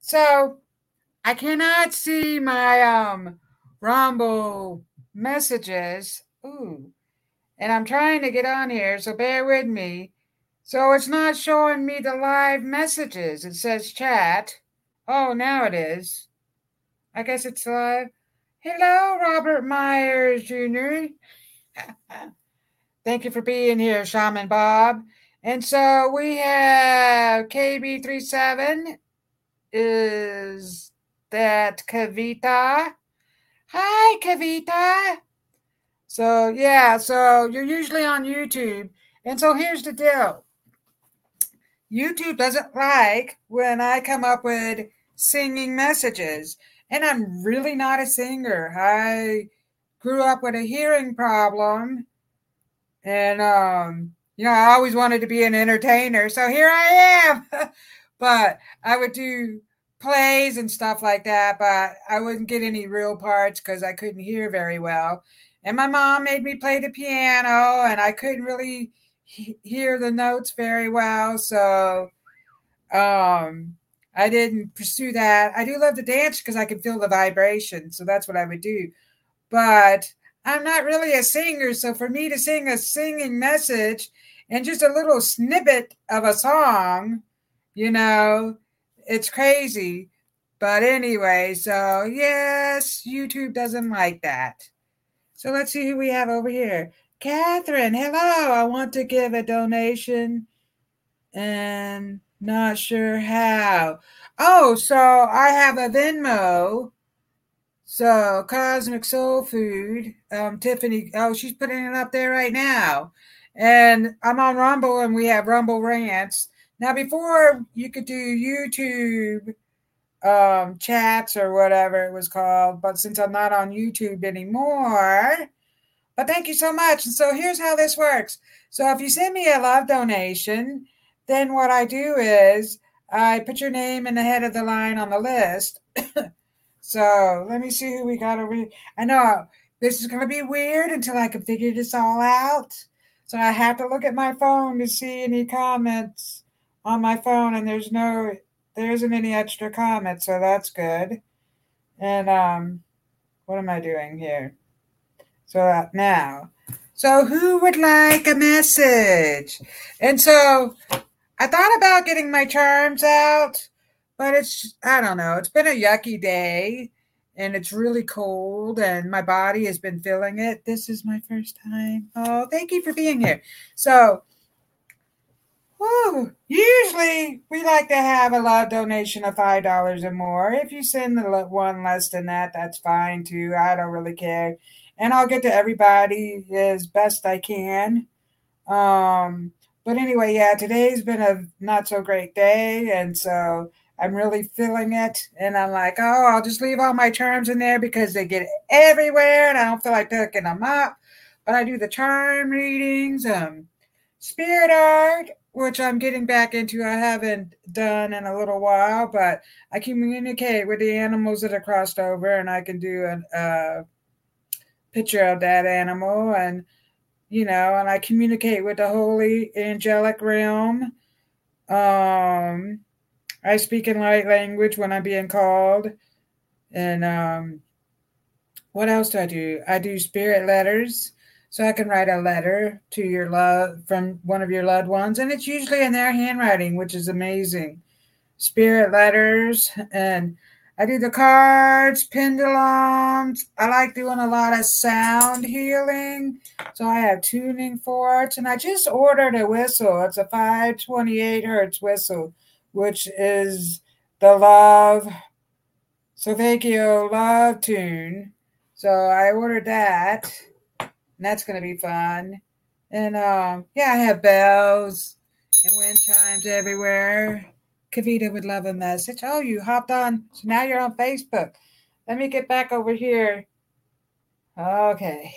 So I cannot see my um Rumble messages. Ooh. And I'm trying to get on here, so bear with me. So it's not showing me the live messages. It says chat. Oh, now it is. I guess it's live. Hello, Robert Myers Jr. Thank you for being here, Shaman Bob. And so we have KB37 is that Kavita. Hi, Kavita. So, yeah, so you're usually on YouTube. And so here's the deal YouTube doesn't like when I come up with singing messages. And I'm really not a singer. I grew up with a hearing problem. And, um, you know, I always wanted to be an entertainer. So here I am. but I would do plays and stuff like that, but I wouldn't get any real parts because I couldn't hear very well. And my mom made me play the piano, and I couldn't really he- hear the notes very well. So um, I didn't pursue that. I do love to dance because I can feel the vibration. So that's what I would do. But I'm not really a singer. So for me to sing a singing message and just a little snippet of a song, you know, it's crazy. But anyway, so yes, YouTube doesn't like that. So let's see who we have over here. Catherine, hello. I want to give a donation and not sure how. Oh, so I have a Venmo. So Cosmic Soul Food, um, Tiffany. Oh, she's putting it up there right now. And I'm on Rumble and we have Rumble Rants. Now, before you could do YouTube um, chats or whatever it was called, but since I'm not on YouTube anymore, but thank you so much. And so here's how this works. So if you send me a love donation, then what I do is I put your name in the head of the line on the list. so let me see who we got over here. I know this is going to be weird until I can figure this all out. So I have to look at my phone to see any comments on my phone, and there's no, there isn't any extra comments, so that's good. And um, what am I doing here? So uh, now, so who would like a message? And so I thought about getting my charms out, but it's I don't know. It's been a yucky day and it's really cold and my body has been feeling it. This is my first time. Oh, thank you for being here. So Usually, we like to have a love donation of five dollars or more. If you send the one less than that, that's fine too. I don't really care, and I'll get to everybody as best I can. Um, but anyway, yeah, today's been a not so great day, and so I'm really feeling it. And I'm like, oh, I'll just leave all my charms in there because they get everywhere, and I don't feel like picking them up. But I do the charm readings, um, spirit art, which I'm getting back into. I haven't done in a little while, but I communicate with the animals that are crossed over, and I can do a, a picture of that animal, and you know, and I communicate with the holy angelic realm. Um, I speak in light language when I'm being called, and um, what else do I do? I do spirit letters. So I can write a letter to your love from one of your loved ones, and it's usually in their handwriting, which is amazing. Spirit letters, and I do the cards, pendulums. I like doing a lot of sound healing, so I have tuning forks, and I just ordered a whistle. It's a 528 hertz whistle, which is the love Solfeggio love tune. So I ordered that and that's going to be fun. And um, yeah, I have bells and wind chimes everywhere. Kavita would love a message. Oh, you hopped on. So now you're on Facebook. Let me get back over here. Okay.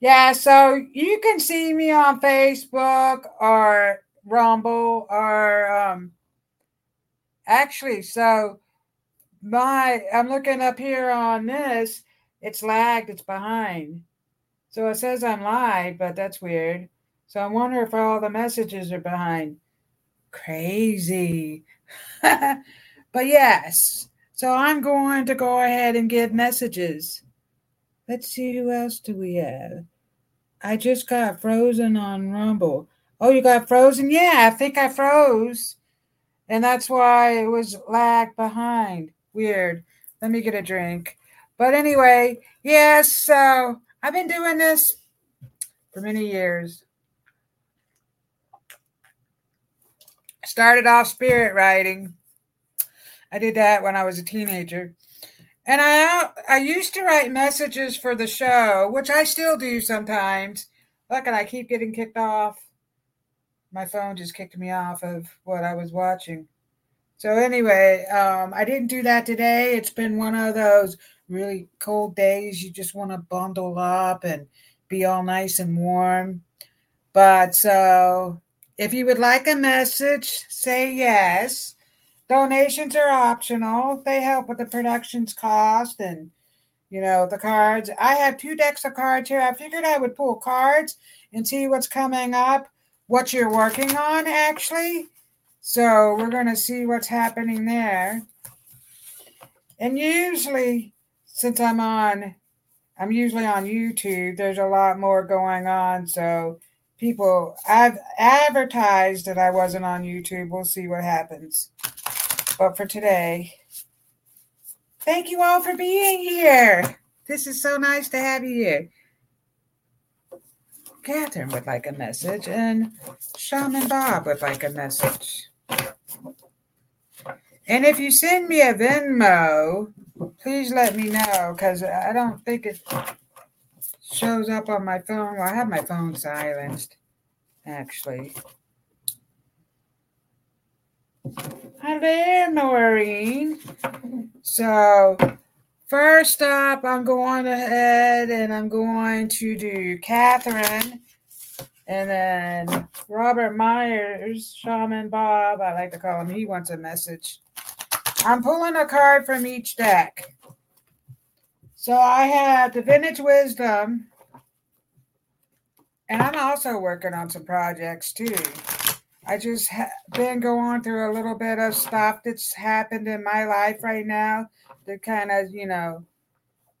Yeah, so you can see me on Facebook or Rumble or um actually so my I'm looking up here on this, it's lagged, it's behind. So it says I'm live, but that's weird. So I wonder if all the messages are behind. Crazy. but yes. So I'm going to go ahead and give messages. Let's see who else do we have. I just got frozen on Rumble. Oh, you got frozen? Yeah, I think I froze. And that's why it was lag behind. Weird. Let me get a drink. But anyway, yes, so I've been doing this for many years. Started off spirit writing. I did that when I was a teenager. And I I used to write messages for the show, which I still do sometimes. Look, and I keep getting kicked off. My phone just kicked me off of what I was watching. So anyway, um, I didn't do that today. It's been one of those really cold days, you just want to bundle up and be all nice and warm. But so if you would like a message, say yes. Donations are optional. They help with the production's cost and you know the cards. I have two decks of cards here. I figured I would pull cards and see what's coming up, what you're working on actually. So we're going to see what's happening there. And usually since I'm on, I'm usually on YouTube, there's a lot more going on. So people, I've advertised that I wasn't on YouTube. We'll see what happens. But for today, thank you all for being here. This is so nice to have you here. Catherine would like a message, and Shaman Bob would like a message. And if you send me a Venmo, please let me know because I don't think it shows up on my phone. Well, I have my phone silenced, actually. Hi there, Maureen. So, first up, I'm going ahead and I'm going to do Catherine and then Robert Myers, Shaman Bob, I like to call him, he wants a message. I'm pulling a card from each deck. So I have the Vintage Wisdom, and I'm also working on some projects too. I just ha- been going through a little bit of stuff that's happened in my life right now that kind of, you know,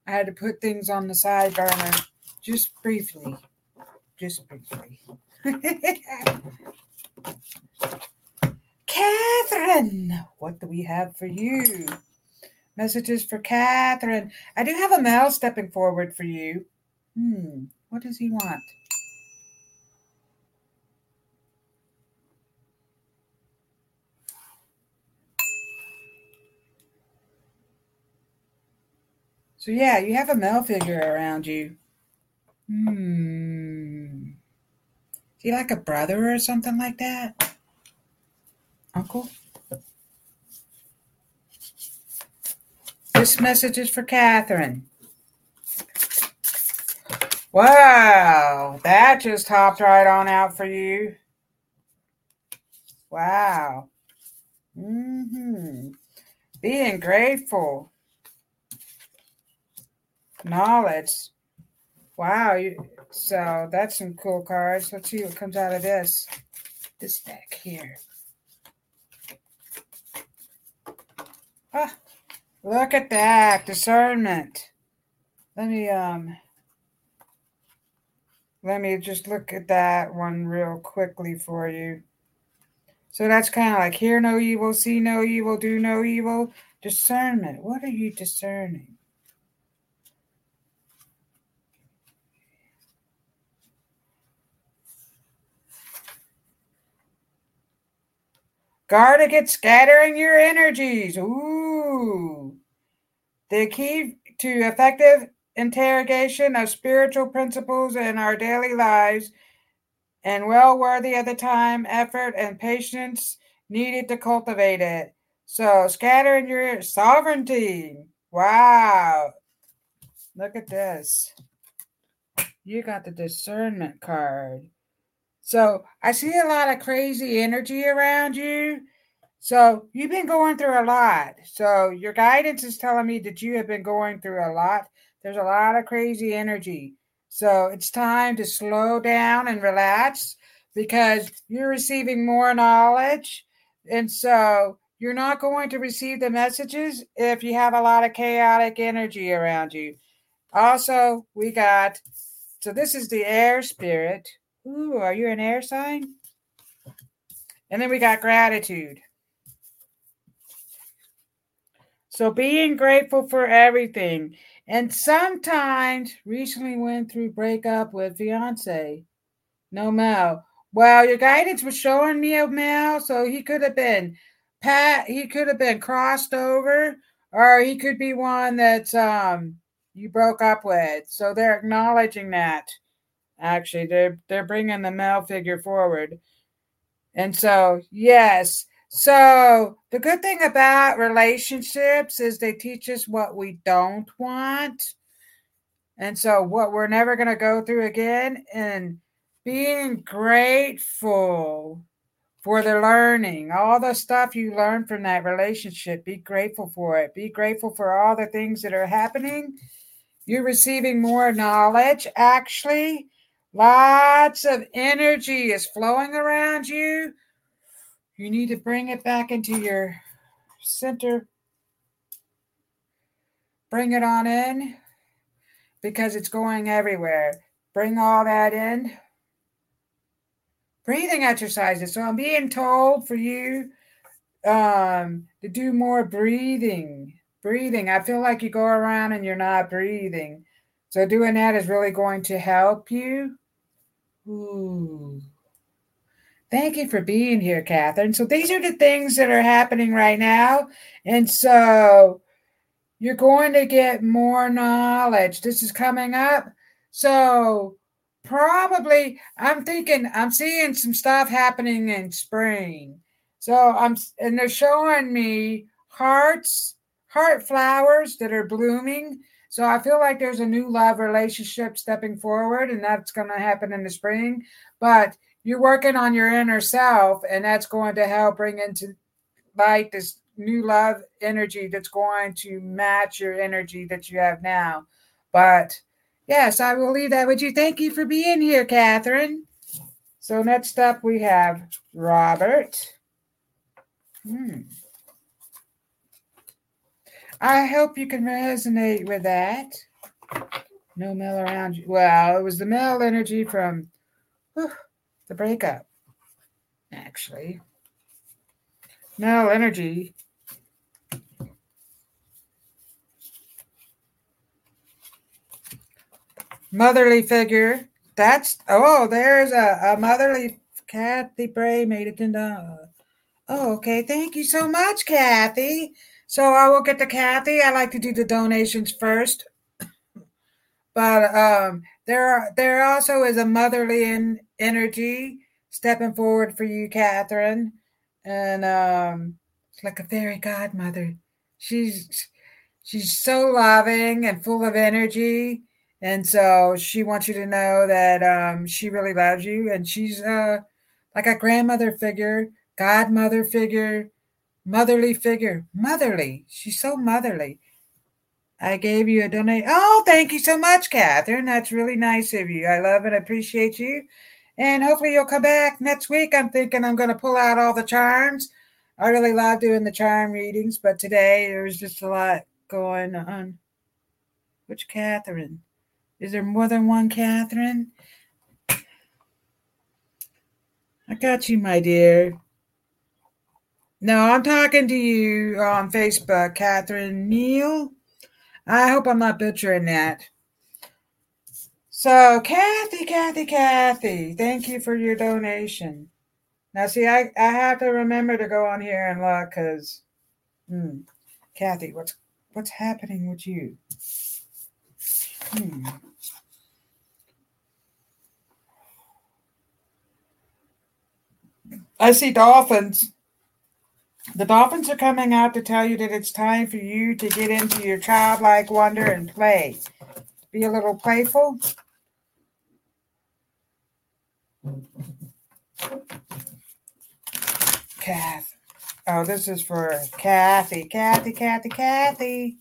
I had to put things on the side burner just briefly. Just briefly. Catherine, what do we have for you? Messages for Catherine. I do have a male stepping forward for you. Hmm, what does he want? So, yeah, you have a male figure around you. Hmm. Is he like a brother or something like that? Uncle? This message is for Catherine. Wow, that just hopped right on out for you. Wow. Mm-hmm. Being grateful. Knowledge. Wow. You, so that's some cool cards. Let's see what comes out of this. This deck here. Ah, look at that. Discernment. Let me um let me just look at that one real quickly for you. So that's kind of like hear no evil, see no evil, do no evil. Discernment. What are you discerning? Guard against scattering your energies. Ooh. The key to effective interrogation of spiritual principles in our daily lives and well worthy of the time, effort, and patience needed to cultivate it. So, scattering your sovereignty. Wow. Look at this. You got the discernment card. So I see a lot of crazy energy around you. So you've been going through a lot. So your guidance is telling me that you have been going through a lot. There's a lot of crazy energy. So it's time to slow down and relax because you're receiving more knowledge. And so you're not going to receive the messages if you have a lot of chaotic energy around you. Also, we got so this is the air spirit Ooh, are you an air sign? And then we got gratitude. So being grateful for everything. And sometimes recently went through breakup with fiance. No Mel. Well, your guidance was showing me a Mel, so he could have been Pat, he could have been crossed over, or he could be one that's um you broke up with. So they're acknowledging that actually they're they're bringing the male figure forward. And so yes. So the good thing about relationships is they teach us what we don't want. And so what we're never going to go through again and being grateful for the learning. All the stuff you learn from that relationship be grateful for it. Be grateful for all the things that are happening. You're receiving more knowledge actually Lots of energy is flowing around you. You need to bring it back into your center. Bring it on in because it's going everywhere. Bring all that in. Breathing exercises. So I'm being told for you um, to do more breathing. Breathing. I feel like you go around and you're not breathing. So doing that is really going to help you. Ooh. Thank you for being here, Catherine. So these are the things that are happening right now. And so you're going to get more knowledge. This is coming up. So probably I'm thinking I'm seeing some stuff happening in spring. So I'm and they're showing me hearts, heart flowers that are blooming. So I feel like there's a new love relationship stepping forward, and that's going to happen in the spring. But you're working on your inner self, and that's going to help bring into light this new love energy that's going to match your energy that you have now. But yes, I will leave that with you. Thank you for being here, Catherine. So next up we have Robert. Hmm. I hope you can resonate with that. No male around you. Well, it was the male energy from whew, the breakup, actually. Male energy. Motherly figure. That's oh, there's a, a motherly Kathy Bray made it into. Oh, okay. Thank you so much, Kathy. So I will get to Kathy. I like to do the donations first. But um, there, there also is a motherly in, energy stepping forward for you, Catherine, and um, it's like a fairy godmother. She's she's so loving and full of energy, and so she wants you to know that um, she really loves you, and she's uh, like a grandmother figure, godmother figure, motherly figure, motherly. She's so motherly. I gave you a donate. Oh, thank you so much, Catherine. That's really nice of you. I love and appreciate you. And hopefully you'll come back next week. I'm thinking I'm going to pull out all the charms. I really love doing the charm readings, but today there was just a lot going on. Which Catherine? Is there more than one Catherine? I got you, my dear. No, I'm talking to you on Facebook, Catherine Neal. I hope I'm not butchering that. So, Kathy, Kathy, Kathy, thank you for your donation. Now, see, I, I have to remember to go on here and look because, hmm, Kathy, what's what's happening with you? Hmm. I see dolphins. The dolphins are coming out to tell you that it's time for you to get into your childlike wonder and play. Be a little playful. Kath. Oh, this is for Kathy. Kathy, Kathy, Kathy.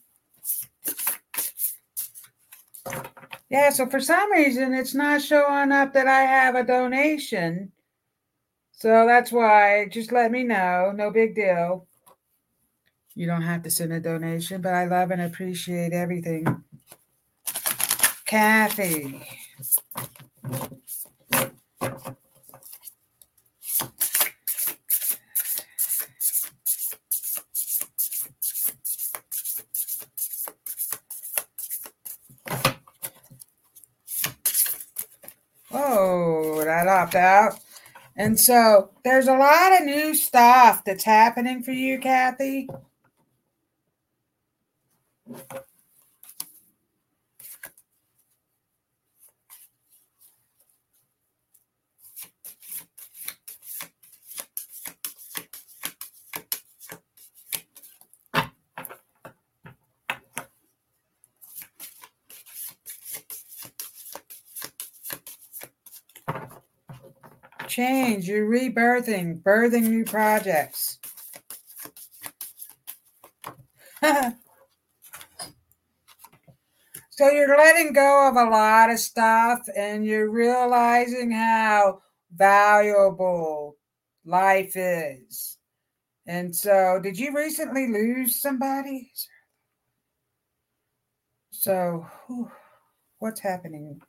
Yeah, so for some reason it's not showing up that I have a donation. So that's why, just let me know. No big deal. You don't have to send a donation, but I love and appreciate everything. Kathy. Oh, that opt out. And so there's a lot of new stuff that's happening for you, Kathy. You're rebirthing, birthing new projects. so you're letting go of a lot of stuff and you're realizing how valuable life is. And so, did you recently lose somebody? So, whew, what's happening?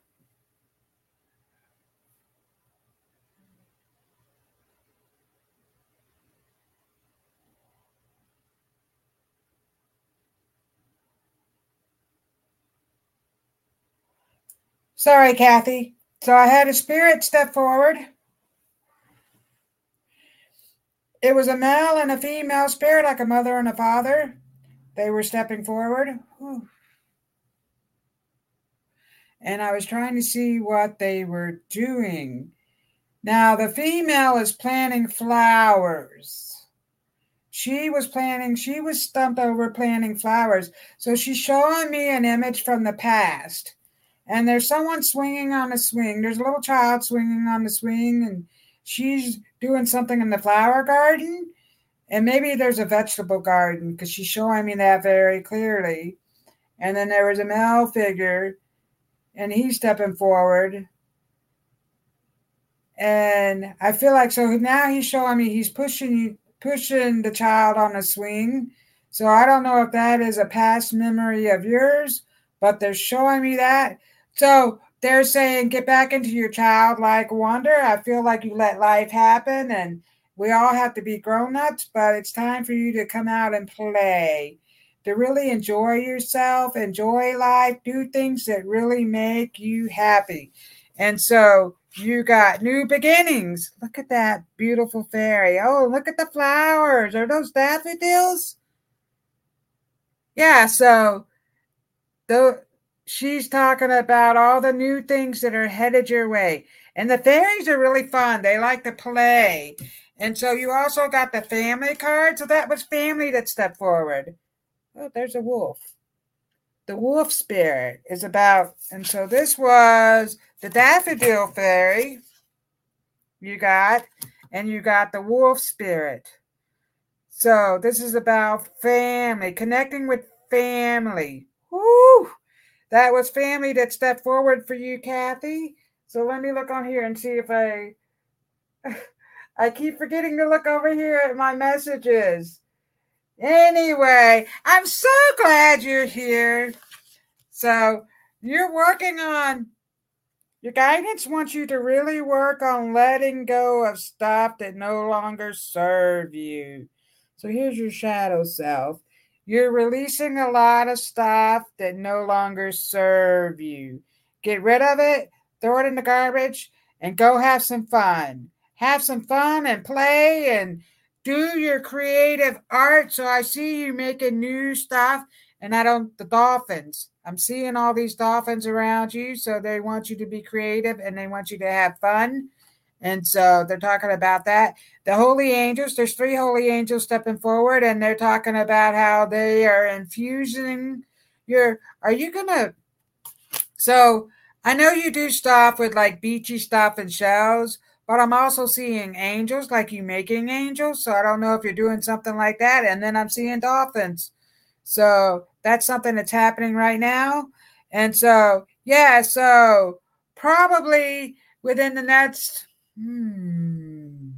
Sorry, Kathy. So I had a spirit step forward. It was a male and a female spirit, like a mother and a father. They were stepping forward. And I was trying to see what they were doing. Now, the female is planting flowers. She was planting, she was stumped over planting flowers. So she's showing me an image from the past and there's someone swinging on a swing. There's a little child swinging on the swing, and she's doing something in the flower garden. And maybe there's a vegetable garden because she's showing me that very clearly. And then there was a male figure, and he's stepping forward. And I feel like so now he's showing me he's pushing pushing the child on a swing. So I don't know if that is a past memory of yours, but they're showing me that. So they're saying get back into your childlike wonder. I feel like you let life happen and we all have to be grown ups, but it's time for you to come out and play, to really enjoy yourself, enjoy life, do things that really make you happy. And so you got new beginnings. Look at that beautiful fairy. Oh, look at the flowers. Are those daffodils? yeah, so the she's talking about all the new things that are headed your way. And the fairies are really fun. They like to play. And so you also got the family card. So that was family that stepped forward. Oh, there's a wolf. The wolf spirit is about, and so this was the daffodil fairy you got, and you got the wolf spirit. So this is about family, connecting with family. That was family that stepped forward for you, Kathy. So let me look on here and see if I I keep forgetting to look over here at my messages. Anyway, I'm so glad you're here. So you're working on your guidance wants you to really work on letting go of stuff that no longer serve you. So here's your shadow self. You're releasing a lot of stuff that no longer serve you. Get rid of it, throw it in the garbage, and go have some fun. Have some fun and play and do your creative art. So I see you making new stuff, and I don't, the dolphins. I'm seeing all these dolphins around you. So they want you to be creative and they want you to have fun. And so they're talking about that. The holy angels, there's three holy angels stepping forward, and they're talking about how they are infusing your. Are you going to? So I know you do stuff with like beachy stuff and shells, but I'm also seeing angels, like you making angels. So I don't know if you're doing something like that. And then I'm seeing dolphins. So that's something that's happening right now. And so, yeah, so probably within the next hmm,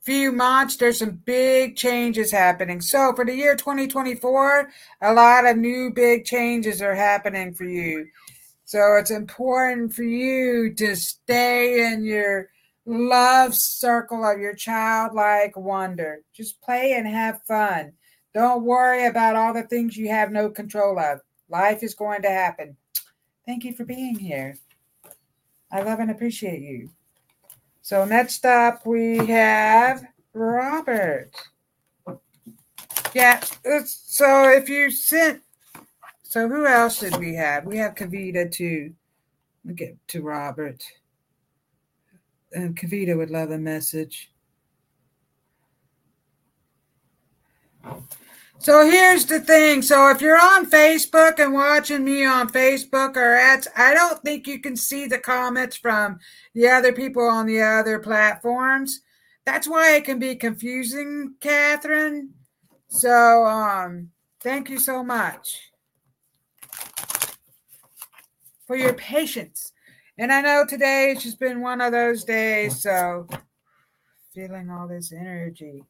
few months, there's some big changes happening. So for the year 2024, a lot of new big changes are happening for you. So it's important for you to stay in your love circle of your childlike wonder. Just play and have fun. Don't worry about all the things you have no control of. Life is going to happen. Thank you for being here. I love and appreciate you. So next up we have Robert. Yeah, so if you sent so who else did we have? We have Kavita. We get to Robert. And Kavita would love a message. So here's the thing. So if you're on Facebook and watching me on Facebook or at, I don't think you can see the comments from the other people on the other platforms. That's why it can be confusing, Catherine. So um, thank you so much for your patience. And I know today it's just been one of those days, so feeling all this energy.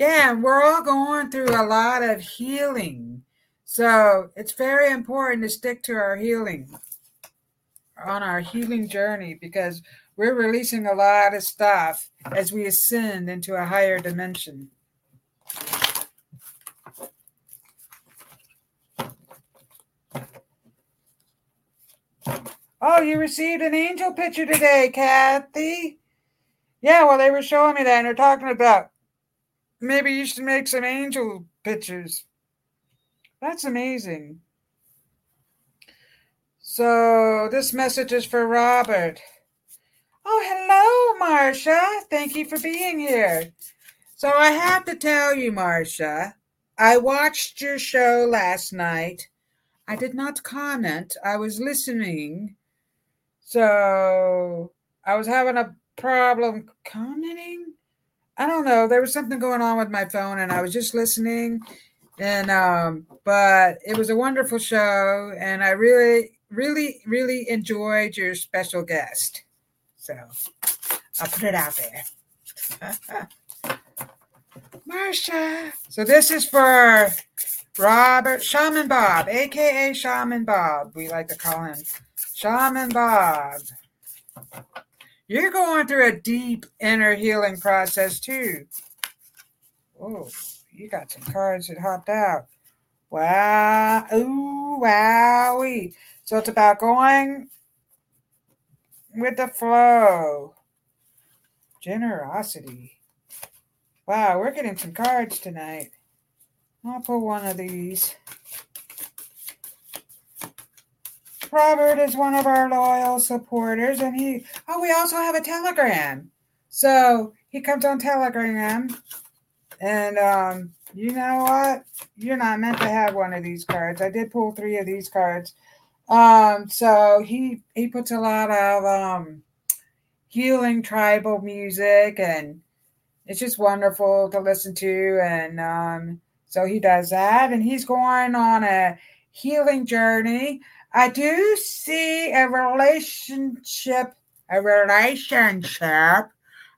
Yeah, we're all going through a lot of healing. So it's very important to stick to our healing on our healing journey because we're releasing a lot of stuff as we ascend into a higher dimension. Oh, you received an angel picture today, Kathy. Yeah, well, they were showing me that and they're talking about maybe you should make some angel pictures. That's amazing. So, this message is for Robert. Oh, hello, Marcia. Thank you for being here. So, I have to tell you, Marcia, I watched your show last night. I did not comment, I was listening so I was having a problem commenting. I don't know. There was something going on with my phone, and I was just listening. And um, but it was a wonderful show, and I really, really, really enjoyed your special guest. So I'll put it out there. Marsha. So this is for Robert Shaman Bob, aka Shaman Bob. We like to call him Shaman Bob. You're going through a deep inner healing process too. Oh, you got some cards that hopped out. Wow. Ooh, wowie. So it's about going with the flow. Generosity. Wow, we're getting some cards tonight. I'll pull one of these. Robert is one of our loyal supporters, and he. Oh, we also have a Telegram. So he comes on Telegram, and um, you know what? You're not meant to have one of these cards. I did pull three of these cards. Um, so he he puts a lot of um healing tribal music and it's just wonderful to listen to and um so he does that and he's going on a healing journey. I do see a relationship a relationship.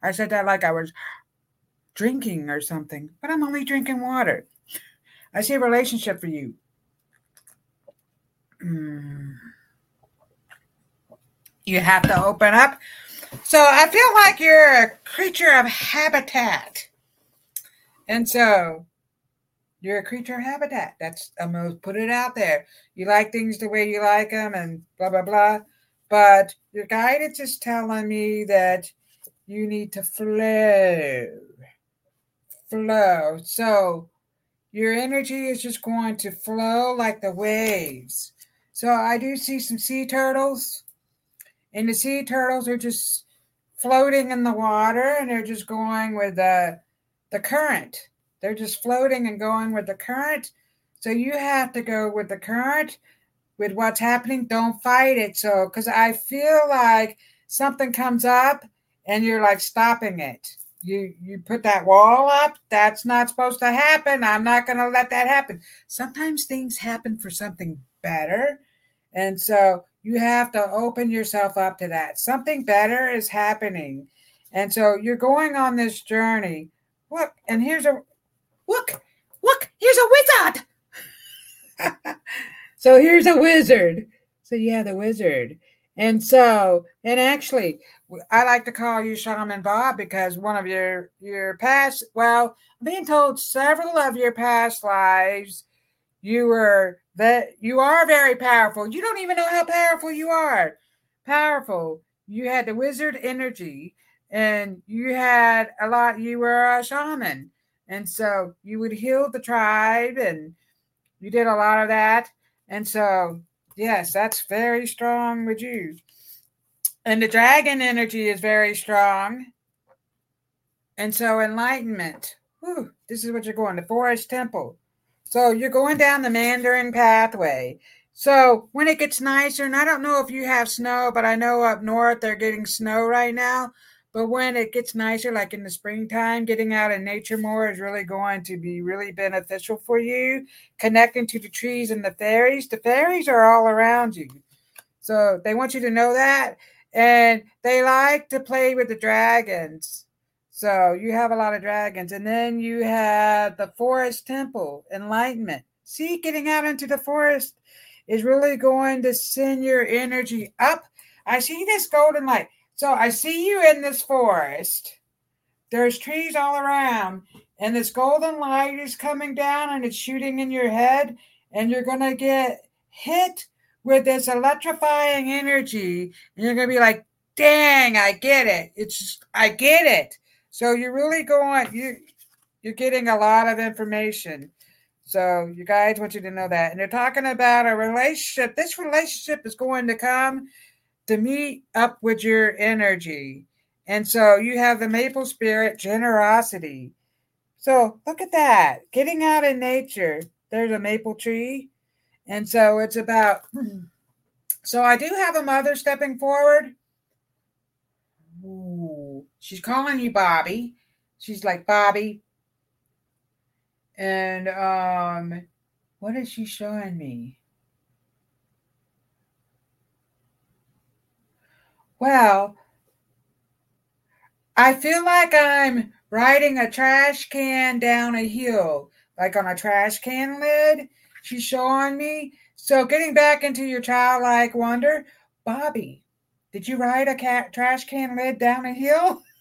I said that like I was drinking or something, but I'm only drinking water. I see a relationship for you. Mm. You have to open up. So I feel like you're a creature of habitat. And so you're a creature of habitat. That's I'm gonna put it out there. You like things the way you like them and blah blah blah. But your guidance is telling me that you need to flow flow. So your energy is just going to flow like the waves. So I do see some sea turtles, and the sea turtles are just floating in the water and they're just going with the the current. They're just floating and going with the current. So you have to go with the current with what's happening. Don't fight it. So cuz I feel like something comes up and you're like stopping it. You you put that wall up. That's not supposed to happen. I'm not going to let that happen. Sometimes things happen for something better. And so you have to open yourself up to that. Something better is happening. And so you're going on this journey. Look and here's a look look here's a wizard so here's a wizard so yeah the wizard and so and actually I like to call you Shaman Bob because one of your your past well, I'm being told several of your past lives you were that you are very powerful. You don't even know how powerful you are. Powerful. You had the wizard energy and you had a lot you were a shaman. And so you would heal the tribe and you did a lot of that. And so yes, that's very strong with you. And the dragon energy is very strong. And so enlightenment. Whew, this is what you're going, the forest temple. So you're going down the Mandarin pathway. So when it gets nicer, and I don't know if you have snow, but I know up north they're getting snow right now. But when it gets nicer, like in the springtime, getting out in nature more is really going to be really beneficial for you. Connecting to the trees and the fairies. The fairies are all around you. So they want you to know that and they like to play with the dragons. So you have a lot of dragons, and then you have the forest temple, enlightenment. See, getting out into the forest is really going to send your energy up. I see this golden light. So I see you in this forest. There's trees all around, and this golden light is coming down and it's shooting in your head, and you're going to get hit with this electrifying energy, and you're going to be like, dang, I get it. It's, just, I get it. So you're really going, you, you're getting a lot of information. So you guys want you to know that. And they're talking about a relationship. This relationship is going to come to meet up with your energy. And so you have the maple spirit generosity. So look at that. Getting out in nature. There's a maple tree. And so it's about, so I do have a mother stepping forward. Ooh, she's calling you Bobby. She's like, Bobby. And um, what is she showing me? Well, I feel like I'm riding a trash can down a hill, like on a trash can lid she's showing me. So, getting back into your childlike wonder, Bobby, did you ride a cat, trash can lid down a hill?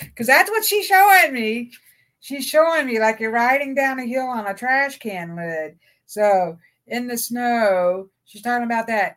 Because that's what she's showing me. She's showing me like you're riding down a hill on a trash can lid. So, in the snow, she's talking about that.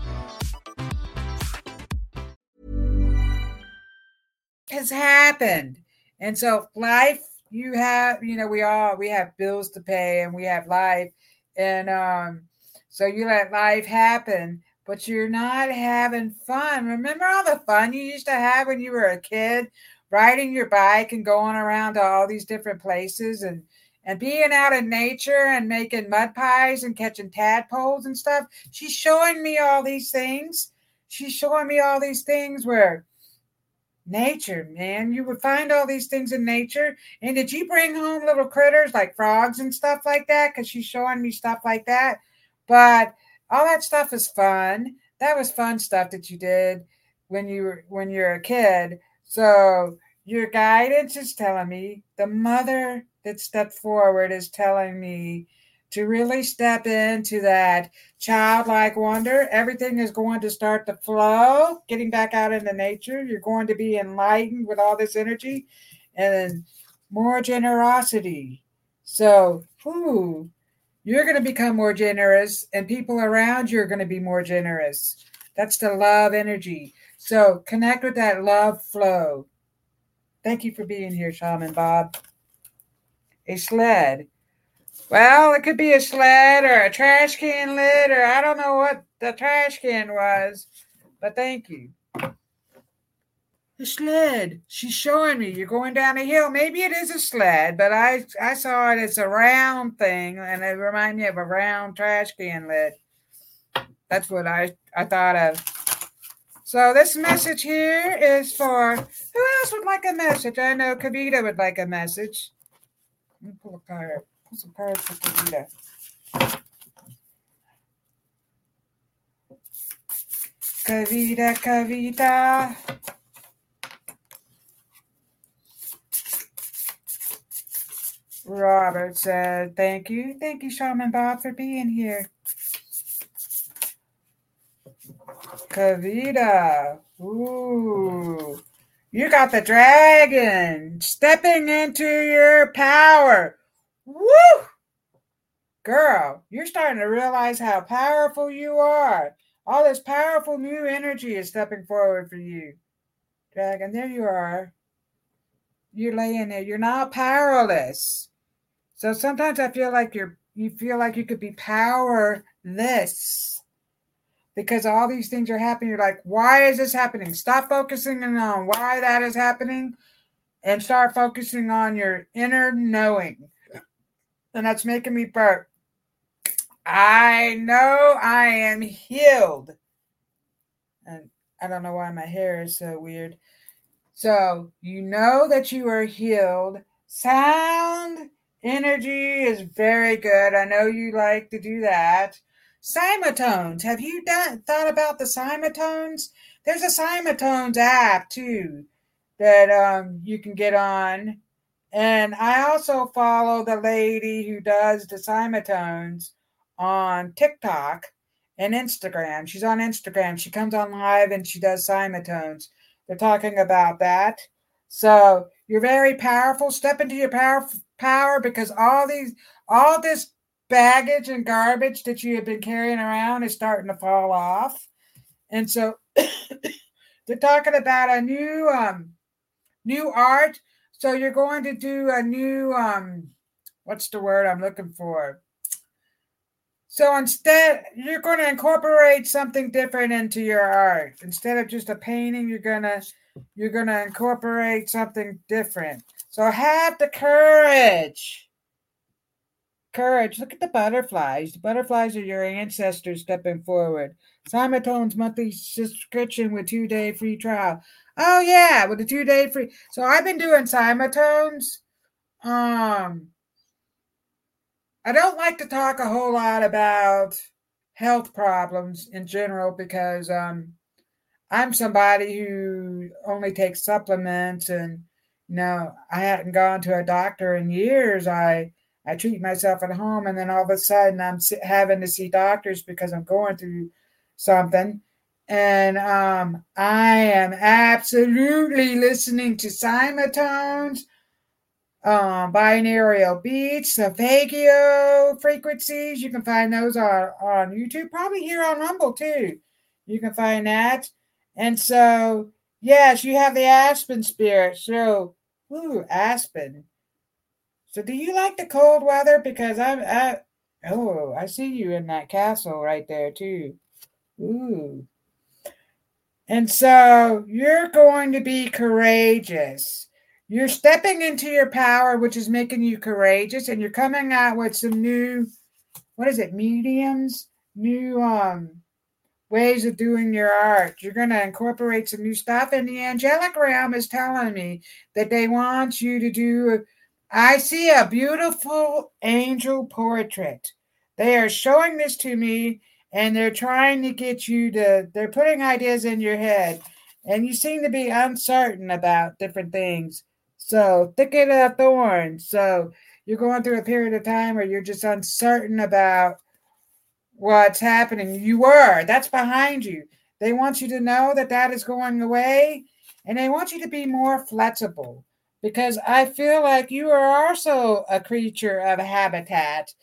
Has happened. And so life, you have, you know, we all we have bills to pay and we have life. And um, so you let life happen but you're not having fun. Remember all the fun you used to have when you were a kid, riding your bike and going around to all these different places and and being out in nature and making mud pies and catching tadpoles and stuff. She's showing me all these things. She's showing me all these things where nature, man, you would find all these things in nature. And did you bring home little critters like frogs and stuff like that? Because she's showing me stuff like that. But all that stuff is fun. That was fun stuff that you did when you were when you're a kid. So your guidance is telling me the mother that stepped forward is telling me to really step into that childlike wonder. Everything is going to start to flow, getting back out into nature. You're going to be enlightened with all this energy and more generosity. So, whoo, you're going to become more generous, and people around you are going to be more generous. That's the love energy. So connect with that love flow. Thank you for being here, Shaman Bob. A sled. Well, it could be a sled or a trash can lid, or I don't know what the trash can was, but thank you. The sled. She's showing me you're going down a hill. Maybe it is a sled, but I I saw it as a round thing, and it reminded me of a round trash can lid. That's what I I thought of. So this message here is for who else would like a message? I know Kavita would like a message. Let me pull a card. Pull some cards for Kavita. Kavita, Kavita. Robert said, Thank you. Thank you, Shaman Bob, for being here. Kavita. Ooh. You got the dragon stepping into your power. Woo! Girl, you're starting to realize how powerful you are. All this powerful new energy is stepping forward for you. Dragon, there you are. You're laying there. You're not powerless. So sometimes I feel like you're you feel like you could be powerless because all these things are happening. You're like, why is this happening? Stop focusing on why that is happening and start focusing on your inner knowing. And that's making me burp. I know I am healed. And I don't know why my hair is so weird. So you know that you are healed. Sound Energy is very good. I know you like to do that. Cymatones. Have you done thought about the Cymatones? There's a Cymatones app too that um, you can get on. And I also follow the lady who does the Cymatones on TikTok. and Instagram. She's on Instagram. She comes on live and she does cymatones. They're talking about that. So you're very powerful. Step into your power power because all these all this baggage and garbage that you have been carrying around is starting to fall off. And so they're talking about a new um new art. So you're going to do a new um what's the word I'm looking for? So instead, you're going to incorporate something different into your art. Instead of just a painting, you're gonna you're gonna incorporate something different. So have the courage. Courage. Look at the butterflies. The butterflies are your ancestors stepping forward. Cymatone's monthly subscription with two day free trial. Oh yeah, with a two day free. So I've been doing Cymatones. Um, I don't like to talk a whole lot about health problems in general because um, I'm somebody who only takes supplements and you know I hadn't gone to a doctor in years. I I treat myself at home and then all of a sudden I'm having to see doctors because I'm going through something. And um, I am absolutely listening to Cymatones um, binaural beats, Solfeggio frequencies. You can find those on, on YouTube, probably here on Rumble too. You can find that. And so, yes, you have the Aspen spirit. So, ooh, Aspen. So, do you like the cold weather? Because I'm, I, oh, I see you in that castle right there too. Ooh. And so, you're going to be courageous you're stepping into your power, which is making you courageous, and you're coming out with some new, what is it, mediums, new um ways of doing your art. You're going to incorporate some new stuff, and the angelic realm is telling me that they want you to do. I see a beautiful angel portrait. They are showing this to me, and they're trying to get you to. They're putting ideas in your head, and you seem to be uncertain about different things so thicket of thorns. So you're going through a period of time where you're just uncertain about what's happening. You were. That's behind you. They want you to know that that is going away, and they want you to be more flexible because I feel like you are also a creature of habitat.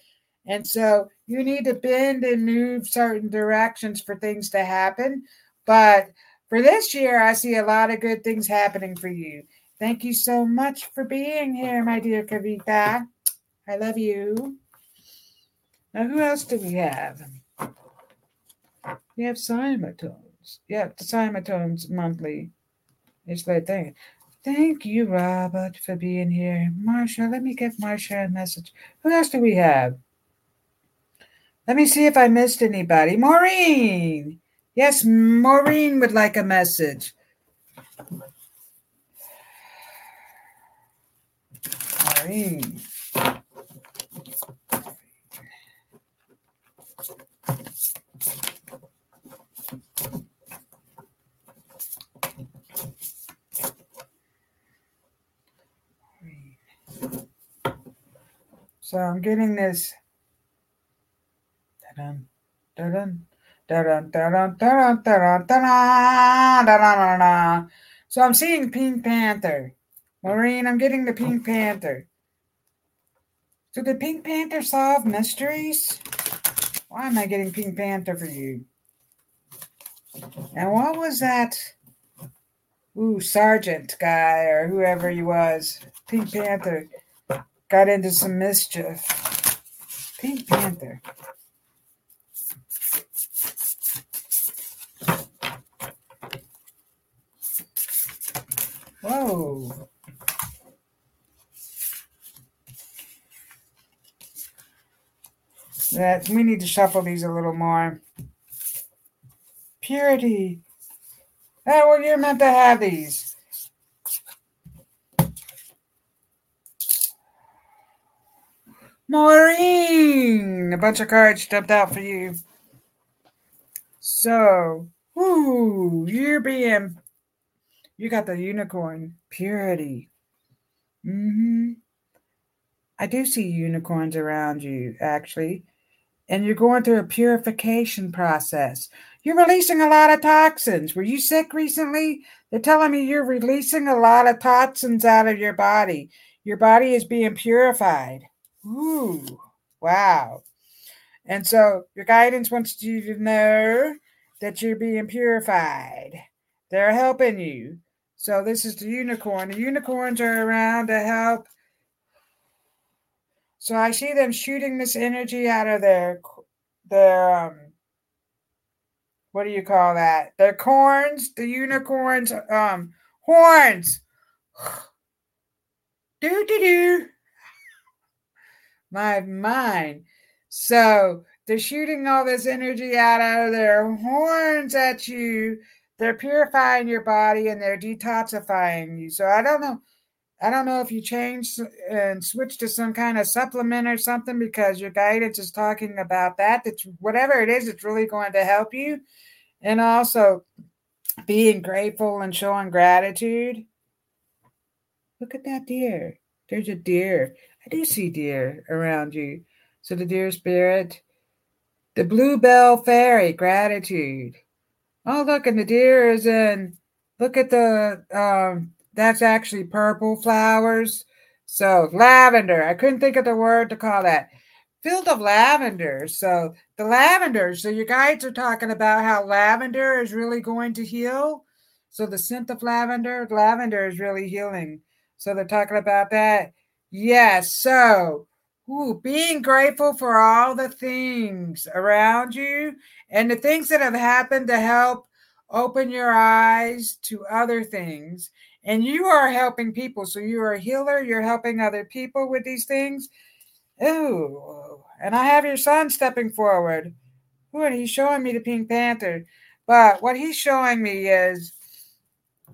And so you need to bend and move certain directions for things to happen. But for this year, I see a lot of good things happening for you. Thank you so much for being here, my dear Kavita. I love you. Now, who else do we have? We have Cymatones. Yeah, the Cymatones monthly. It's like thing. Thank you, Robert, for being here. Marsha, let me give Marsha a message. Who else do we have? Let me see if I missed anybody. Maureen. Yes, Maureen would like a message. Maureen. So I'm getting this. So I'm seeing Pink Panther. Maureen, I'm getting the Pink Panther. So did Pink Panther solve mysteries? Why am I getting Pink Panther for you? And what was that? Ooh, Sergeant guy or whoever he was. Pink Panther got into some mischief. Pink Panther. Whoa. that we need to shuffle these a little more. Purity. Oh, well, you're meant to have these. Maureen! A bunch of cards jumped out for you. So, ooh, you're being, you got the unicorn. Purity. Mm-hmm. I do see unicorns around you, actually. and you're going through a purification process. You're releasing a lot of toxins. Were you sick recently? They're telling me you're releasing a lot of toxins out of your body. Your body is being purified. Ooh, wow. And so your guidance wants you to know that you're being purified. They're helping you. So this is the unicorn. The unicorns are around to help. So I see them shooting this energy out of their their um what do you call that? Their corns, the unicorns um horns. do do do. My mind. So they're shooting all this energy out of their horns at you. They're purifying your body and they're detoxifying you. So I don't know. I don't know if you change and switch to some kind of supplement or something because your guidance is talking about that. That's whatever it is, it's really going to help you. And also being grateful and showing gratitude. Look at that deer. There's a deer. I do see deer around you. So the deer spirit, the bluebell fairy, gratitude. Oh, look, and the deer is in. Look at the. Um, that's actually purple flowers. So lavender. I couldn't think of the word to call that. Field of lavender. So the lavender. So your guides are talking about how lavender is really going to heal. So the scent of lavender, lavender is really healing. So they're talking about that. Yes. So Ooh, being grateful for all the things around you and the things that have happened to help open your eyes to other things. And you are helping people. So you are a healer, you're helping other people with these things. Ooh, and I have your son stepping forward. Ooh, and he's showing me the Pink Panther. But what he's showing me is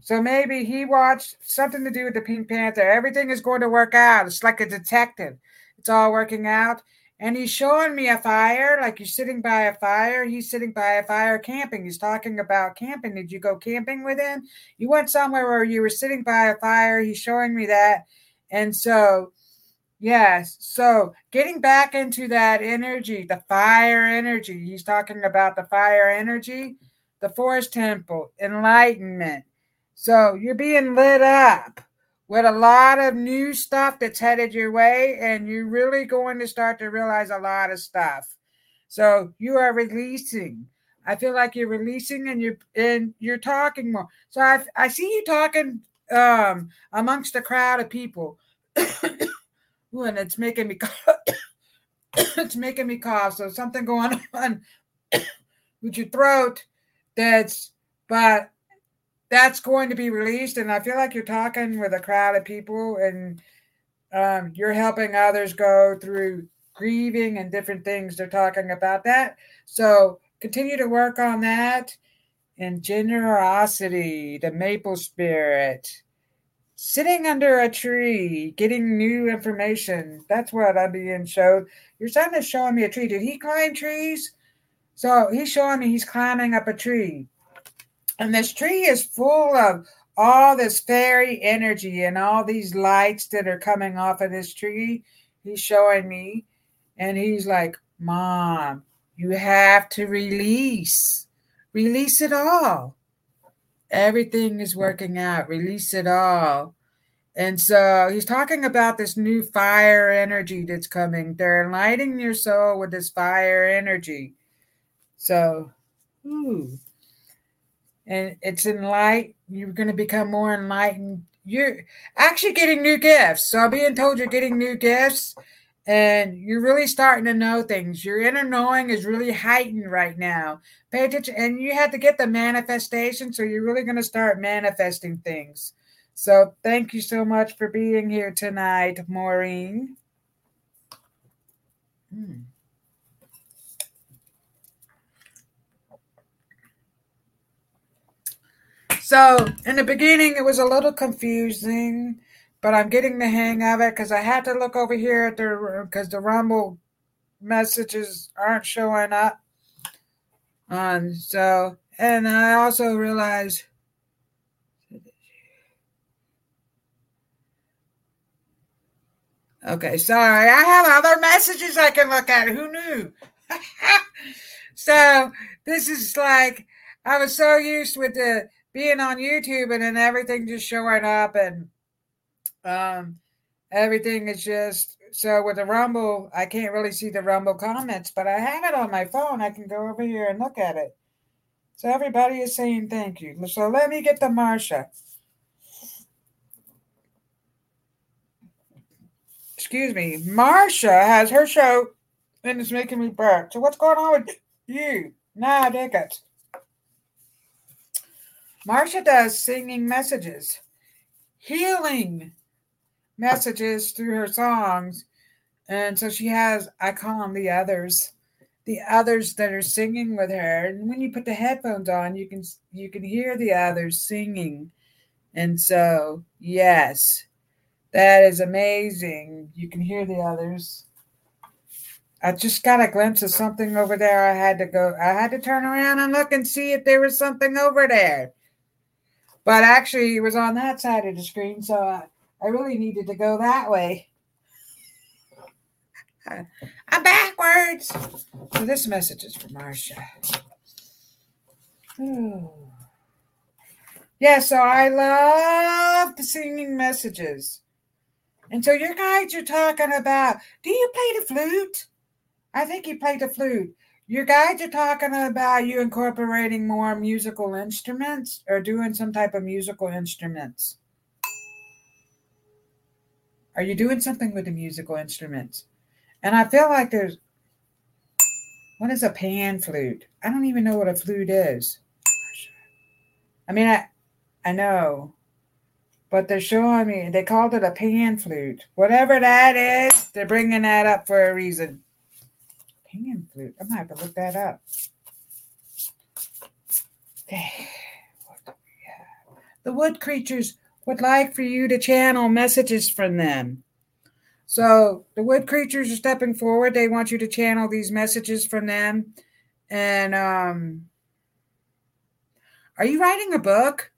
so maybe he watched something to do with the Pink Panther. Everything is going to work out. It's like a detective it's all working out. And he's showing me a fire, like you're sitting by a fire. He's sitting by a fire camping. He's talking about camping. Did you go camping with him? You went somewhere where you were sitting by a fire. He's showing me that. And so, yes. So getting back into that energy, the fire energy. He's talking about the fire energy, the forest temple, enlightenment. So you're being lit up with a lot of new stuff that's headed your way, and you're really going to start to realize a lot of stuff. So you are releasing. I feel like you're releasing and you're and you're talking more. So I I see you talking um amongst a crowd of people. Ooh, and it's making me it's making me cough. So something going on with your throat that's but that's going to be released. And I feel like you're talking with a crowd of people and um, you're helping others go through grieving and different things. They're talking about that. So continue to work on that. And generosity, the maple spirit, sitting under a tree, getting new information. That's what I'm being showed. Your son is showing me a tree. Did he climb trees? So he's showing me he's climbing up a tree. And this tree is full of all this fairy energy and all these lights that are coming off of this tree. He's showing me. And he's like, Mom, you have to release. Release it all. Everything is working out. Release it all. And so he's talking about this new fire energy that's coming. They're enlightening your soul with this fire energy. So, ooh, and it's in light. You're going to become more enlightened. You're actually getting new gifts. So I'm being told you're getting new gifts and you're really starting to know things. Your inner knowing is really heightened right now. Pay attention. And you have to get the manifestation. So you're really going to start manifesting things. So thank you so much for being here tonight, Maureen. Hmm. So in the beginning, it was a little confusing, but I'm getting the hang of it because I had to look over here at the because the Rumble messages aren't showing up. Um, so and I also realized. Okay, sorry. I have other messages I can look at. Who knew? so this is like I was so used with the being on YouTube and then everything just showing up and um everything is just so with the rumble i can't really see the rumble comments but i have it on my phone. I can go over here and look at it. So everybody is saying thank you. So let me get the marsha. Excuse me. Marsha has her show and it's making me burp. So what's going on with you? Nah it marsha does singing messages healing messages through her songs. And so she has, I call them the others, the others that are singing with her. And when you put the headphones on, you can you can hear the others singing. And so, yes, that is amazing. You can hear the others. I just got a glimpse of something over there. I had to go, I had to turn around and look and see if there was something over there. But actually, it was on that side of the screen. So I, I really needed to go that way. I'm backwards. So this message is for Marsha. Yeah, so I love the singing messages. And so your guides are talking about, do you play the flute? I think you play the flute. Your guides are talking about you incorporating more musical instruments or doing some type of musical instruments. Are you doing something with the musical instruments? And I feel like there's what is a pan flute? I don't even know what a flute is. I mean, I I know, but they're showing me they called it a pan flute. Whatever that is, they're bringing that up for a reason. Flute. I'm gonna have to look that up. The wood creatures would like for you to channel messages from them. So the wood creatures are stepping forward. They want you to channel these messages from them. And um, are you writing a book?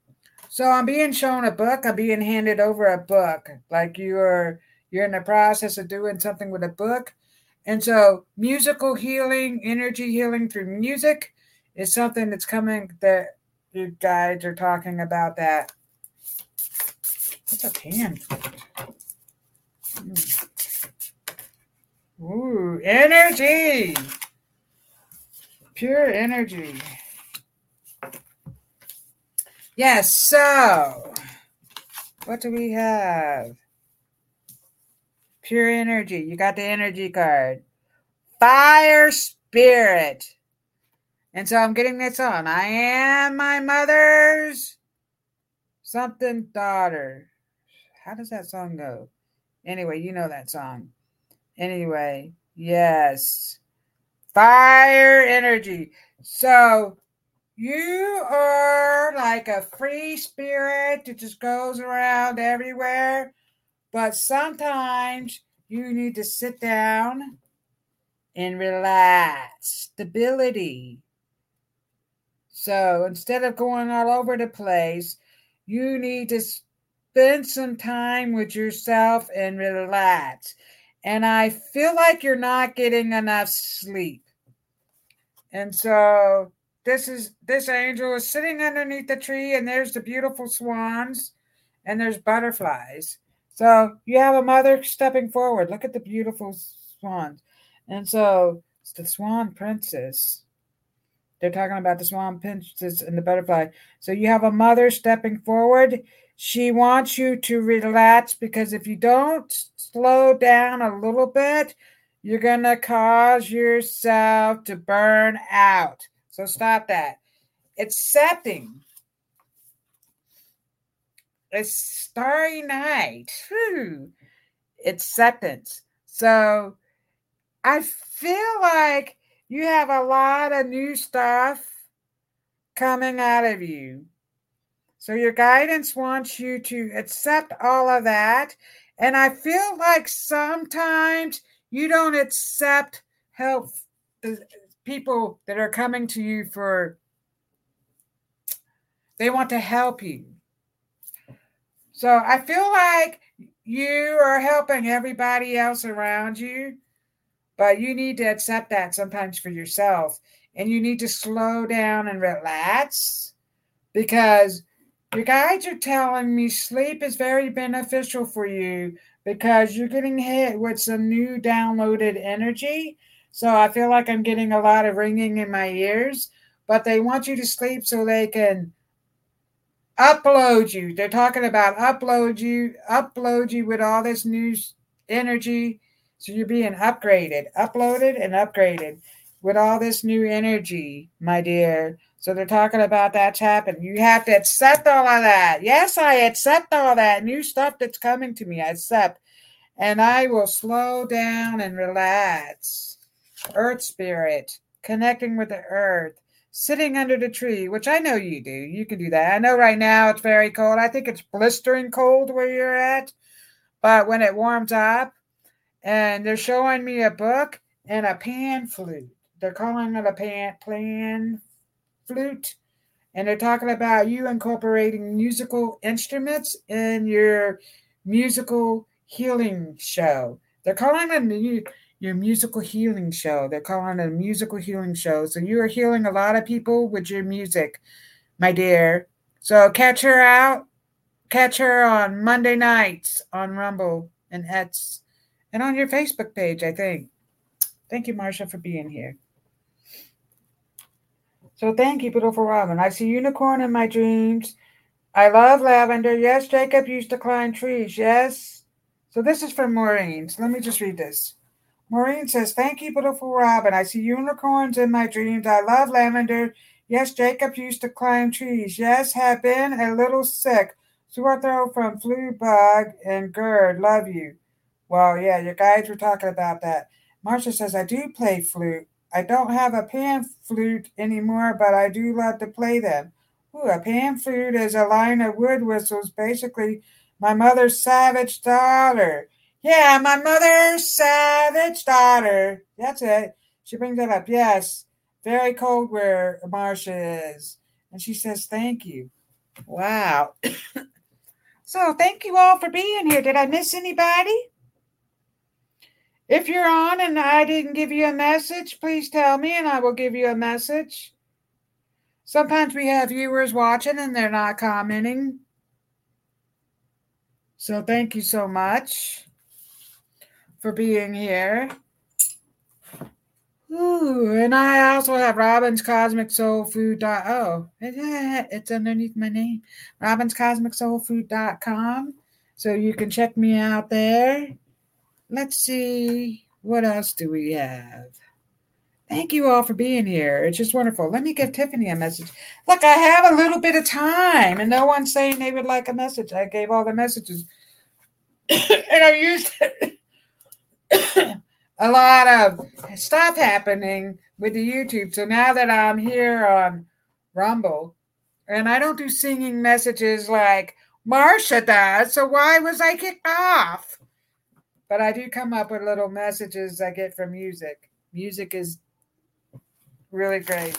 So I'm being shown a book. I'm being handed over a book. Like you're you're in the process of doing something with a book. And so musical healing, energy healing through music is something that's coming that you guys are talking about that What's a pan? Mm. Ooh, energy. Pure energy. Yes, so what do we have? Pure energy. You got the energy card. Fire spirit. And so I'm getting this on. I am my mother's something daughter. How does that song go? Anyway, you know that song. Anyway, yes. Fire energy. So you are like a free spirit that just goes around everywhere. But sometimes you need to sit down and relax. Stability. So instead of going all over the place, you need to spend some time with yourself and relax. And I feel like you're not getting enough sleep. And so this is this angel is sitting underneath the tree, and there's the beautiful swans, and there's butterflies. So you have a mother stepping forward. Look at the beautiful swans. And so it's the swan princess. They're talking about the swan princess and the butterfly. So you have a mother stepping forward she wants you to relax because if you don't slow down a little bit, you're going to cause yourself to burn out. So stop that. Accepting. It's starry night. Whew. Acceptance. So I feel like you have a lot of new stuff coming out of you. So your guidance wants you to accept all of that. And I feel like sometimes you don't accept help the people that are coming to you for they want to help you. So I feel like you are helping everybody else around you, but you need to accept that sometimes for yourself. And you need to slow down and relax because your guides are telling me sleep is very beneficial for you because you're getting hit with some new downloaded energy. So I feel like I'm getting a lot of ringing in my ears, but they want you to sleep so they can upload you. They're talking about upload you, upload you with all this new energy. So you're being upgraded, uploaded and upgraded with all this new energy, my dear. So they're talking about that's happening. You have to accept all of that. Yes, I accept all that new stuff that's coming to me. I accept. And I will slow down and relax. Earth spirit, connecting with the earth, sitting under the tree, which I know you do. You can do that. I know right now it's very cold. I think it's blistering cold where you're at. But when it warms up, and they're showing me a book and a pan flute. They're calling it a pan, pan flute. And they're talking about you incorporating musical instruments in your musical healing show. They're calling it your musical healing show. They're calling it a musical healing show. So you are healing a lot of people with your music, my dear. So catch her out. Catch her on Monday nights on Rumble and Ets and on your Facebook page, I think. Thank you, Marcia, for being here. So thank you, beautiful Robyn. I see unicorn in my dreams. I love lavender. Yes, Jacob used to climb trees. Yes. So this is from Maureen. So let me just read this. Maureen says, Thank you, beautiful Robyn. I see unicorns in my dreams. I love lavender. Yes, Jacob used to climb trees. Yes, have been a little sick. Sore throat from flu bug and GERD. Love you. Well, yeah, your guides were talking about that. Marcia says, I do play flute. I don't have a pan flute anymore, but I do love to play them. Ooh, a pan flute is a line of wood whistles, basically my mother's savage daughter. Yeah, my mother's savage daughter. That's it. She brings that up. Yes, very cold where Marcia is. And she says, Thank you. Wow. so, thank you all for being here. Did I miss anybody? If you're on and I didn't give you a message, please tell me and I will give you a message. Sometimes we have viewers watching and they're not commenting. So thank you so much for being here. Ooh, and I also have Robyn's Cosmic Soul Food. Oh, it's underneath my name. Robyn's Cosmic Soul Food.com. So you can check me out there. Let's see. What else do we have? Thank you all for being here. It's just wonderful. Let me give Tiffany a message. Look, I have a little bit of time, and no one's saying they would like a message. I gave all the messages, and I used a lot of stuff happening with the YouTube. So now that I'm here on Rumble, and I don't do singing messages like Marsha does, so why was I kicked off? but I do come up with little messages I get from music. Music is really great.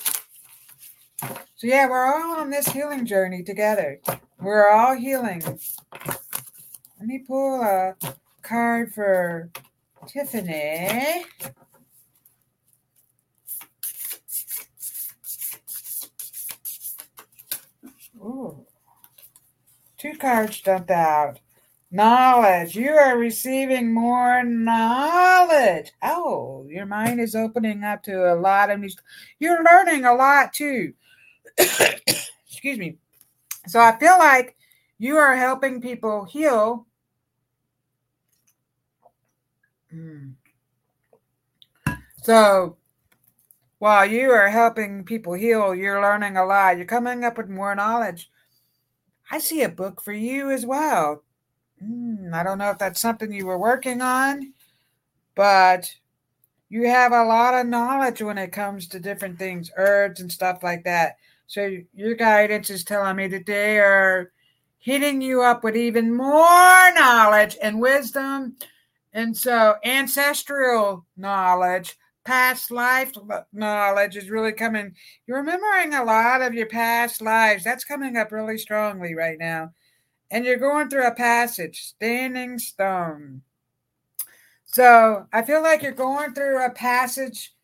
So, yeah, we're all on this healing journey together. We're all healing. Let me pull a card for Tiffany. Ooh. Two cards dumped out. Knowledge. You are receiving more knowledge. Oh, your mind is opening up to a lot of new. You're learning a lot too. Excuse me. So I feel like you are helping people heal. Hmm. So while you are helping people heal, you're learning a lot. You're coming up with more knowledge. I see a book for you as well Mm, I don't know if that's something you were working on, but you have a lot of knowledge when it comes to different things, herbs and stuff like that. So your guidance is telling me that they are hitting you up with even more knowledge and wisdom. And so ancestral knowledge, past life knowledge is really coming. You're remembering a lot of your past lives. That's coming up really strongly right now and you're going through a passage, standing stone. So I feel like you're going through a passage.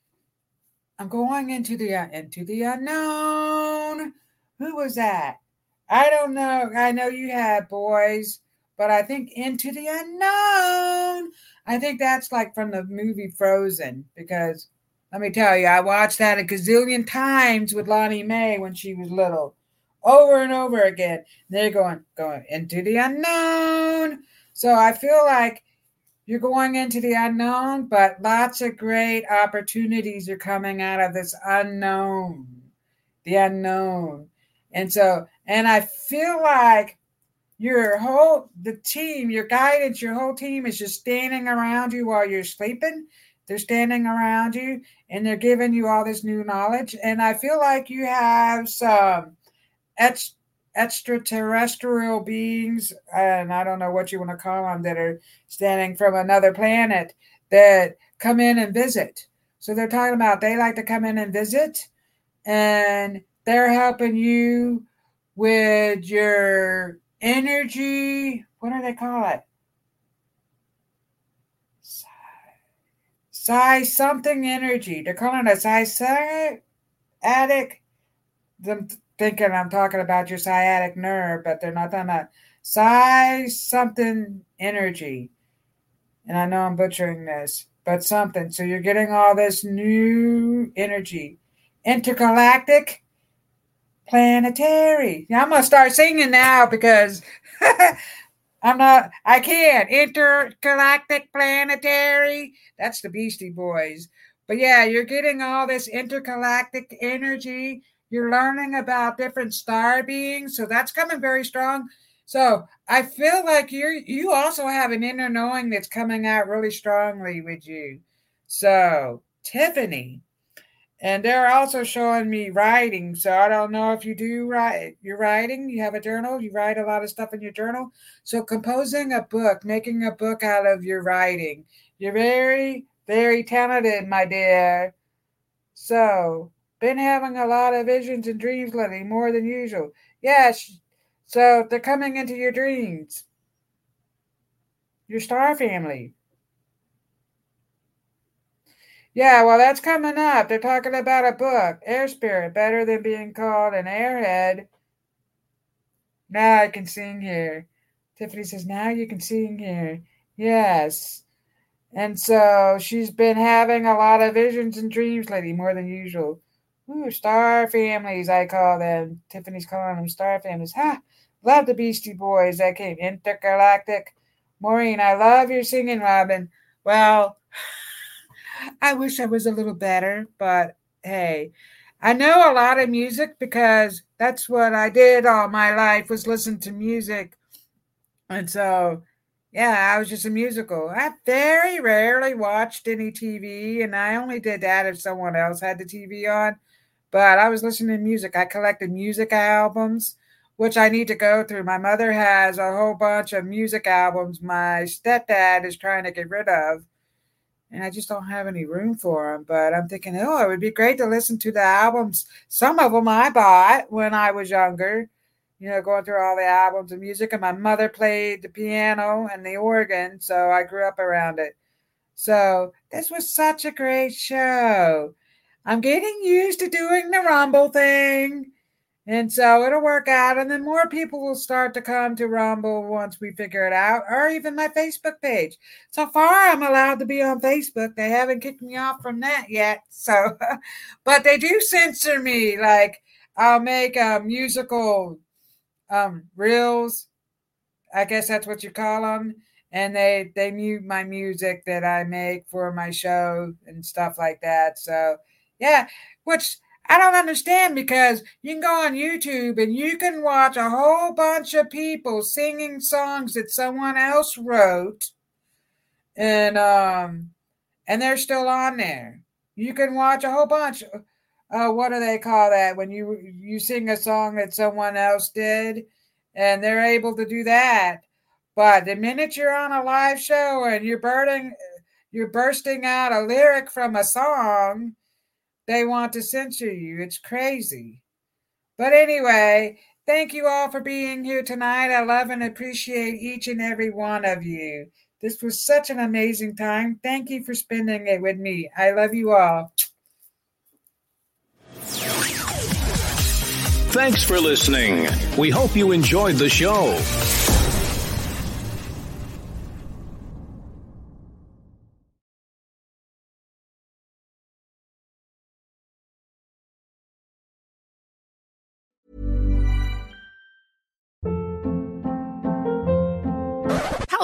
I'm going into the uh, into the unknown. Who was that? I don't know. I know you had boys, but I think into the unknown. I think that's like from the movie Frozen because let me tell you, I watched that a gazillion times with Lonnie Mae when she was little, over and over again. They're going going into the unknown. So I feel like you're going into the unknown, but lots of great opportunities are coming out of this unknown, the unknown. And so, and I feel like your whole, the team, your guidance, your whole team is just standing around you while you're sleeping. They're standing around you and they're giving you all this new knowledge. And I feel like you have some ex- extraterrestrial beings, and I don't know what you want to call them, that are standing from another planet that come in and visit. So they're talking about they like to come in and visit, and they're helping you with your energy. What do they call it? Psi something energy. They're calling it psi addict. I'm thinking I'm talking about your sciatic nerve, but they're not talking about psi something energy. And I know I'm butchering this, but something. So you're getting all this new energy. Intergalactic planetary. I'm gonna start singing now because I'm not. I can't. Intergalactic planetary. That's the Beastie Boys. But yeah, you're getting all this intergalactic energy. You're learning about different star beings, so that's coming very strong. So I feel like you're you also have an inner knowing that's coming out really strongly with you. So Tiffany, and they're also showing me writing. So I don't know if you do write, you're writing, you have a journal, you write a lot of stuff in your journal. So composing a book, making a book out of your writing. You're very, very talented, my dear. So been having a lot of visions and dreams lately, more than usual. Yes. So they're coming into your dreams. Your star family. Yeah, well, that's coming up. They're talking about a book, Air Spirit, better than being called an airhead. Now I can sing here. Tiffany says, now you can sing here. Yes. And so she's been having a lot of visions and dreams lately, more than usual. Ooh, star families, I call them. Tiffany's calling them star families. Ha! Love the Beastie Boys that came intergalactic. Maureen, I love your singing, Robyn. Well, I wish I was a little better, but hey, I know a lot of music because that's what I did all my life was listen to music. And so, yeah, I was just a musical. I very rarely watched any TV, and I only did that if someone else had the TV on. But I was listening to music. I collected music albums, which I need to go through. My mother has a whole bunch of music albums my stepdad is trying to get rid of and I just don't have any room for them. But I'm thinking, oh, it would be great to listen to the albums. Some of them I bought when I was younger, you know, going through all the albums of music. And my mother played the piano and the organ, so I grew up around it. So this was such a great show. I'm getting used to doing the Rumble thing. And so it'll work out, and then more people will start to come to Rumble once we figure it out, or even my Facebook page. So far, I'm allowed to be on Facebook. They haven't kicked me off from that yet. So, but they do censor me. Like I'll make a musical um, reels. I guess that's what you call them. And they they mute my music that I make for my show and stuff like that. So yeah, which I don't understand because you can go on YouTube and you can watch a whole bunch of people singing songs that someone else wrote, and um, and they're still on there. You can watch a whole bunch. Uh, what do they call that when you you sing a song that someone else did, and they're able to do that. But the minute you're on a live show and you're burning, you're bursting out a lyric from a song they want to censor you. It's crazy. But anyway, thank you all for being here tonight. I love and appreciate each and every one of you. This was such an amazing time. Thank you for spending it with me. I love you all. Thanks for listening. We hope you enjoyed the show.